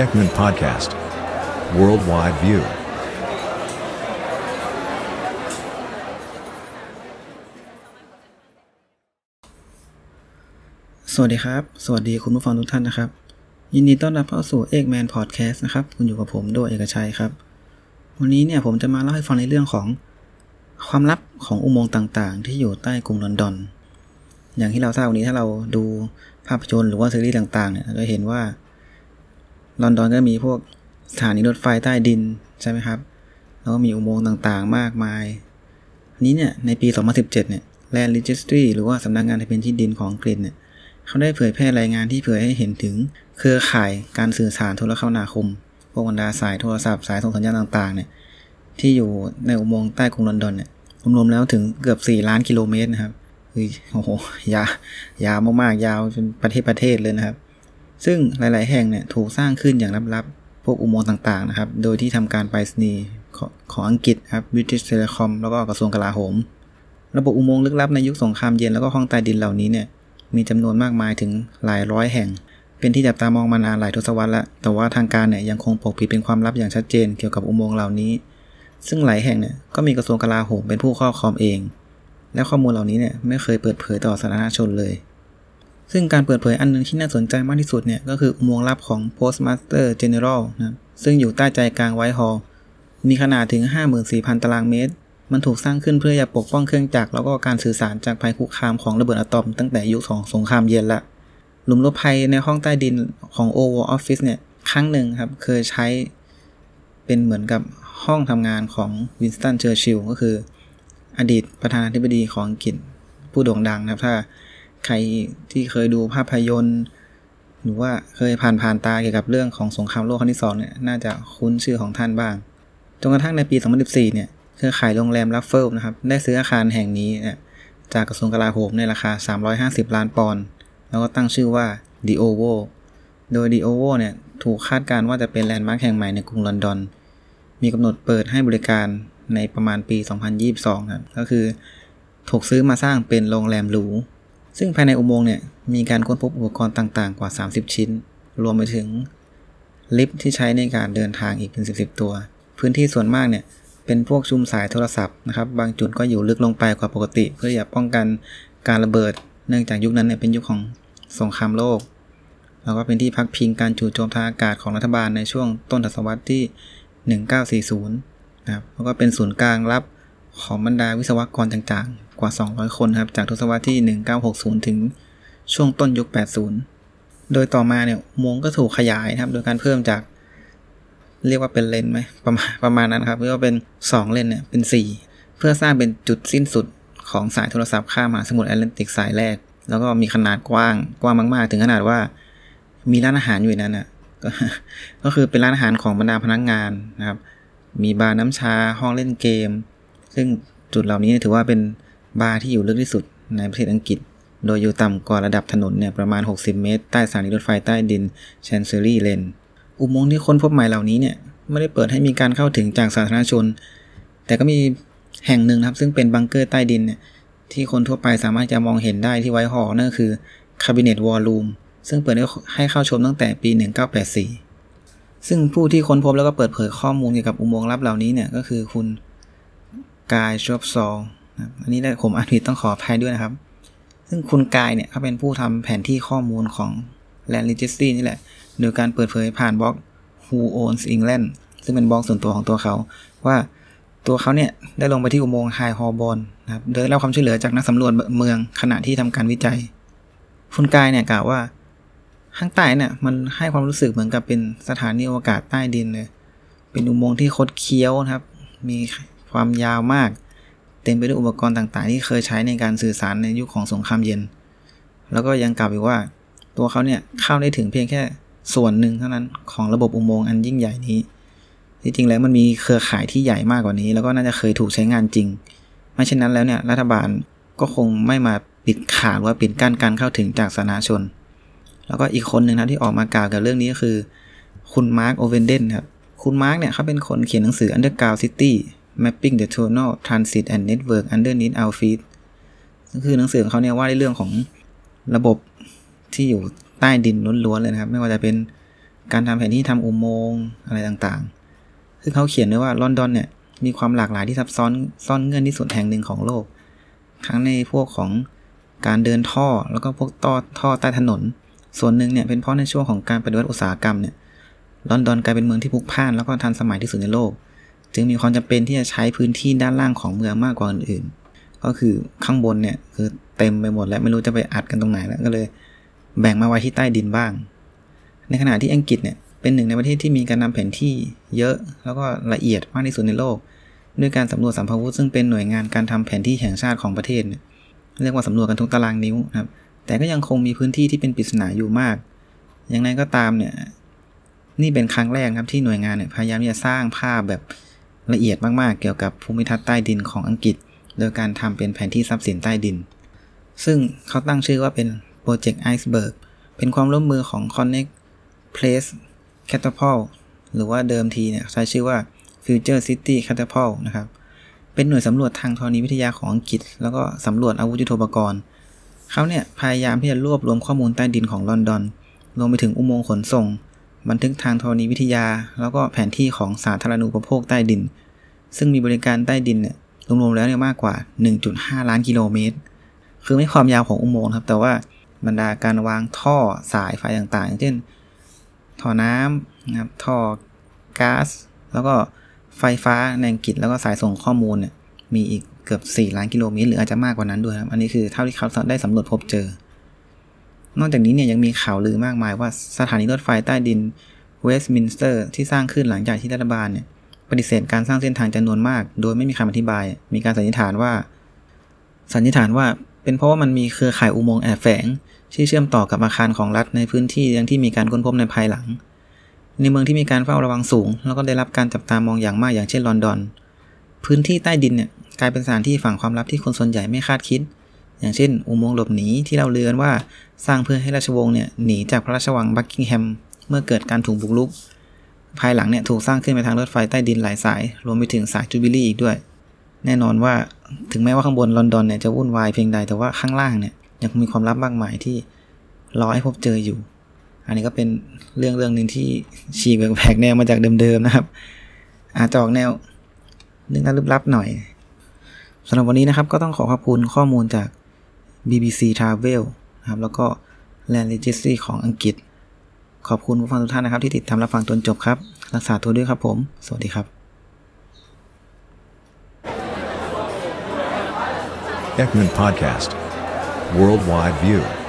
Ekman Podcast Worldwide View สวัสดีครับ สวัสดีคุณผู้ฟังทุกท่านนะครับ ยินดีต้อนรับเข้าสู่เอกแมนพอดแคสต์นะครับ คุณอยู่กับผมโดยเอกชัยครับ วันนี้เนี่ยผมจะมาเล่าให้ฟังในเรื่องของความลับของอุโมงค์ต่างๆ ที่อยู่ใต้กรุงลอนดอน อย่างที่เราทราบวันนี้ถ้าเราดูภาพยนตร์หรือว่าซีรีส์ต่างๆเนี่ยเราจะเห็นว่า ลอนดอนก็มีพวกสถานีรถไฟใต้ดินใช่ไหมครับ แล้วก็มีอุโมงค์ต่างๆ มากมายอันนี้เนี่ย ในปี 2017 เนี่ย Land Registry หรือว่าสำนักงานทะเบียนที่ดินของอังกฤษเนี่ย เขาได้เผยแพร่รายงานที่เผยให้เห็นถึงเครือข่ายการสื่อสารโทรคมนาคม พวกบรรดาสายโทรศัพท์สายส่งสัญญาณต่างๆ เนี่ย ที่อยู่ในอุโมงค์ใต้กรุงลอนดอนเนี่ย รวมๆแล้วถึงเกือบ 4 ล้านกิโลเมตรนะครับเฮ้ยโอ้โห ยาวยาวมากๆ ยาวเป็นประเทศประเทศเลยนะครับ ซึ่งหลาย ๆ แห่งเนี่ยถูกสร้างขึ้นอย่างลับ ๆ พวกอุโมงค์ต่าง ๆ นะครับ โดยที่ทำการไปรษณีย์ของของอังกฤษครับ British Telecom แล้วก็กระทรวงกลาโหม ระบบอุโมงค์ลึกลับในยุคสงครามเย็นแล้วก็ห้องใต้ดินเหล่านี้เนี่ยมีจำนวนมากมายถึงหลายร้อยแห่ง เป็นที่จับตามองมานานหลายทศวรรษแล้วแต่ว่าทางการเนี่ยยังคงปกปิดเป็นความลับอย่างชัดเจนเกี่ยวกับอุโมงค์เหล่านี้ ซึ่งหลายแห่งเนี่ยก็มีกระทรวงกลาโหมเป็นผู้ครอบครองเอง และข้อมูลเหล่านี้เนี่ยไม่เคยเปิดเผยต่อสาธารณชนเลย ซึ่งการเปิดเผยอันหนึงที่น่าสนใจมากที่สุดเนี่ยก็คืออุโมงค์ลับของ Postmaster General นะครับซึ่งอยู่ใต้ใจกลางไวท์ฮอลล์มีขนาดถึง 54,000 ตารางเมตร มันถูกสร้างขึ้นเพื่อจะปกป้องเครื่องจักรแล้วก็การสื่อสารจากภัยคุกคามของระเบิดอะตอมตั้งแต่ยุคของสงครามเย็นละ หลุมรบภัยในห้องใต้ดินของ Oval Office เนี่ยครั้งหนึ่งครับเคยใช้เป็นเหมือนกับห้องทำงานของวินสตันเชอร์ชิลก็คือ อดีตประธานาธิบดีของอังกฤษผู้โด่งดังนะครับถ้า ใครที่เคยดูภาพยนตร์ หรือว่าเคยผ่านผ่านตาเกี่ยวกับเรื่องของสงครามโลกครั้งที่สองเนี่ยน่าจะคุ้นชื่อของท่านบ้างจนกระทั่งในปี 2014 เนี่ยเครือข่ายโรงแรมรัฟเฟิลนะครับได้ซื้ออาคารแห่งนี้เนี่ยจากกระทรวงกลาโหมในราคา 350 ล้านปอนด์แล้วก็ตั้งชื่อว่า The Oval โดย The Oval เนี่ยถูกคาดการณ์ว่าจะเป็นแลนด์มาร์คแห่งใหม่ในกรุงลอนดอน มีกำหนดเปิดให้บริการในประมาณปี 2022ครับก็คือถูกซื้อมาสร้างเป็นโรงแรมหรู ซึ่งภายในอุโมงค์เนี่ยมีการค้นพบอุปกรณ์ต่างๆ กว่า 30 ชิ้น รวมไปถึงลิฟต์ที่ใช้ในการเดินทางอีกเป็น 10ตัว พื้นที่ส่วนมากเนี่ยเป็นพวกชุมสายโทรศัพท์นะครับ บางจุดก็อยู่ลึกลงไปกว่าปกติ เพื่อจะป้องกันการระเบิด เนื่องจากยุคนั้นเนี่ยเป็นยุคของสงครามโลก แล้วก็เป็นที่พักพิงการจู่โจมทางอากาศของรัฐบาลในช่วงต้นทศวรรษที่ 1940 นะครับ แล้วก็เป็นศูนย์กลางรับของบรรดาวิศวกรต่างๆ กว่า 200 คนครับ จากทศวรรษที่ 1960 ถึงช่วงต้นยุค 80 โดยต่อมาเนี่ยอุโมงก็ถูกขยายนะครับ โดยการเพิ่มจาก เรียกว่าเป็นเลนไหมประมาณประมาณนั้นครับเรียกว่าเป็น 2 เลนเนี่ยเป็น 4 เพื่อสร้างเป็นจุดสิ้นสุดของสายโทรศัพท์ข้ามมหาสมุทรแอตแลนติกสายแรก แล้วก็มีขนาดกว้างกว้างมาก ๆ ถึงขนาดว่า มีร้านอาหารอยู่นั้นอะก็ก็คือเป็นร้านอาหารของบรรดาพนักงานนะครับ มีบาร์น้ำชาห้องเล่นเกม ซึ่งจุดเหล่านี้ถือว่าเป็น บาร์ที่อยู่ลึกที่สุดในประเทศอังกฤษ โดยอยู่ต่ำกว่าระดับถนนเนี่ยประมาณ 60 เมตร ใต้สถานีรถไฟใต้ดิน Chancery Lane อุโมงค์ที่ค้นพบใหม่เหล่านี้เนี่ยไม่ได้เปิดให้มีการเข้าถึงจากสาธารณชน แต่ก็มีแห่งหนึ่งนะครับซึ่งเป็นบังเกอร์ใต้ดินเนี่ยที่คนทั่วไปสามารถจะมองเห็นได้ที่ไวท์ฮอลล์นั่นก็คือ Cabinet War Room ซึ่งเปิดให้เข้าชมตั้งแต่ปี 1984 ซึ่งผู้ที่ค้นพบแล้วก็เปิดเผยข้อมูลเกี่ยวกับอุโมงค์ลับเหล่านี้เนี่ยก็คือคุณกายชอบซอล อันนี้ได้ผมอ่านผิดต้องขออภัยด้วยนะครับ ซึ่งคุณกายเนี่ยเขาเป็นผู้ทำแผนที่ข้อมูลของ Land Registry นี่แหละ โดยการเปิดเผยผ่านบล็อก Who Owns England ซึ่งเป็นบล็อกส่วนตัวของตัวเขา ว่าตัวเขาเนี่ยได้ลงไปที่อุโมงค์ไฮฮอลบอนนะครับโดยรับความช่วยเหลือจากนักสำรวจเมืองขณะที่ทำการวิจัย คุณกายเนี่ยกล่าวว่าข้างใต้เนี่ยมันให้ความรู้สึกเหมือนกับเป็นสถานีอวกาศใต้ดินเลย เป็นอุโมงค์ที่คดเคี้ยวนะครับ มีความยาวมาก เต็มไปด้วยอุปกรณ์ต่างๆ ที่เคยใช้ในการสื่อสารในยุคของสงครามเย็น แล้วก็ยังกล่าวอีกว่า ตัวเขาเนี่ยเข้าได้ถึงเพียงแค่ส่วนหนึ่งเท่านั้นของระบบอุโมงค์อันยิ่งใหญ่นี้ ที่จริงแล้วมันมีเครือข่ายที่ใหญ่มากกว่านี้ แล้วก็น่าจะเคยถูกใช้งานจริง ไม่เช่นนั้นแล้วเนี่ยรัฐบาลก็คงไม่มาปิดขาดว่าปิดกั้นการเข้าถึงจากสาธารณชน แล้วก็อีกคนหนึ่งนะที่ออกมากล่าวกับเรื่องนี้ก็คือ คุณมาร์คโอเวนเดนครับ คุณมาร์คเนี่ยเขาเป็นคนเขียนหนังสือ Underground City Mapping the Tunnel Transit and Network Underneath Our Feet ก็คือหนังสือของเขาเนี่ยว่าในเรื่องของระบบที่อยู่ใต้ดินล้วนๆเลยนะครับ ไม่ว่าจะเป็นการทำแผนที่ทำอุโมงค์อะไรต่างๆคือเขาเขียนไว้ว่าลอนดอนเนี่ยมีความหลากหลายที่ซับซ้อนซ่อนเงื่อนที่สุดแห่งหนึ่งของโลก ทั้งในพวกของการเดินท่อแล้วก็พวกต่อท่อใต้ถนน ส่วนหนึ่งเนี่ยเป็นเพราะในช่วงของการปฏิวัติอุตสาหกรรมเนี่ยลอนดอนกลายเป็นเมืองที่พลุกพล่านแล้วก็ทันสมัยที่สุดในโลก จึงมีความจำเป็นที่จะใช้พื้นที่ด้านล่างของเมืองมากกว่าอื่นๆก็คือข้างบนเนี่ยคือเต็มไปหมดแล้วไม่รู้จะไปอัดกันตรงไหนแล้วก็เลย แบ่งมาไว้ที่ใต้ดินบ้าง ในขณะที่อังกฤษเนี่ยเป็นหนึ่งในประเทศที่มีการนำแผนที่เยอะ แล้วก็ละเอียดมากที่สุดในโลก ด้วยการสำรวจสัมภาวุธซึ่งเป็นหน่วยงานการทำแผนที่แห่งชาติของประเทศเนี่ยเรียกว่าสำรวจกันทุกตารางนิ้วนะครับ แต่ก็ยังคงมีพื้นที่ที่เป็นปริศนาอยู่มาก อย่างไรก็ตามเนี่ย นี่เป็นครั้งแรกครับที่หน่วยงานเนี่ยพยายามจะสร้างภาพแบบ ละเอียดมากๆ เกี่ยวกับภูมิทัศน์ใต้ดินของอังกฤษ โดยการทำเป็นแผนที่ทรัพย์สินใต้ดิน ซึ่งเขาตั้งชื่อว่าเป็น Project Iceberg เป็นความร่วมมือของ Connected Places Catapult หรือว่าเดิมทีเนี่ยใช้ชื่อว่า Future Cities Catapult นะครับ เป็นหน่วยสำรวจทางธรณีวิทยาของอังกฤษ แล้วก็สำรวจอาวุธยุทโธปกรณ์เขาเนี่ยพยายามที่จะรวบรวมข้อมูลใต้ดินของลอนดอนรวมไปถึงอุโมงค์ขนส่ง บันทึกทางธรณีวิทยา แล้วก็แผนที่ของสาธารณูปโภคใต้ดิน ซึ่งมีบริการใต้ดินเนี่ยรวมๆแล้วเนี่ยมากกว่า 1.5 ล้านกิโลเมตร คือไม่ความยาวของอุโมงค์ครับ แต่ว่าบรรดาการวางท่อสายไฟต่างๆ เช่น ท่อน้ำนะครับ ท่อก๊าซ แล้วก็ไฟฟ้าในอังกฤษ แล้วก็สายส่งข้อมูลเนี่ย มีอีกเกือบ 4 ล้านกิโลเมตร หรืออาจจะมากกว่านั้นด้วยครับ อันนี้คือเท่าที่เขาได้สำรวจพบเจอ นอกจากนี้เนี่ยยังมีข่าวลือมากมายว่าสถานีรถไฟใต้ดินเวสต์มินสเตอร์ที่สร้างขึ้นหลังจากที่รัฐบาลเนี่ยปฏิเสธการสร้างเส้นทางจำนวนมาก โดยไม่มีคำอธิบาย มีการสันนิษฐานว่า สันนิษฐานว่าเป็นเพราะว่ามันมีเครือข่ายอุโมงค์แอบแฝงที่เชื่อมต่อกับอาคารของรัฐในพื้นที่ยังที่มีการค้นพบในภายหลัง ในเมืองที่มีการเฝ้าระวังสูง แล้วก็ได้รับการจับตามองอย่างมากอย่างเช่นลอนดอน พื้นที่ใต้ดินเนี่ยกลายเป็นสถานที่ฝังความลับที่คนส่วนใหญ่ไม่คาดคิด อย่างเช่น อุโมงค์หลบหนีที่เราเลือนว่า สร้างเพื่อให้ราชวงศ์เนี่ยหนีจากพระราชวังบักกิงแฮมเมื่อเกิดการถูกบุกรุก ภายหลังเนี่ยถูกสร้างขึ้นไปทางรถไฟใต้ดินหลายสาย รวมไปถึงสายจูบิลี่อีกด้วย แน่นอนว่าถึงแม้ว่าข้างบนลอนดอนเนี่ยจะวุ่นวายเพียงใดแต่ว่าข้างล่างเนี่ยยังมีความลับมากมายที่รอให้พบเจออยู่ อันนี้ก็เป็นเรื่องเรื่องหนึ่งที่ฉีกแผกแนวมาจากเดิมๆนะครับ อาจจะออกแนวเรื่องลึกลับหน่อยสำหรับวันนี้นะครับก็ต้องขอขอบคุณข้อมูลจาก BBC Travel นะครับ แล้วก็ Land Registry ของอังกฤษ ขอบคุณผู้ฟังทุกท่านนะครับ ที่ติดตามรับฟังจนจบครับ รักษาตัวด้วยครับผม สวัสดีครับ Ekman Podcast. Worldwide View.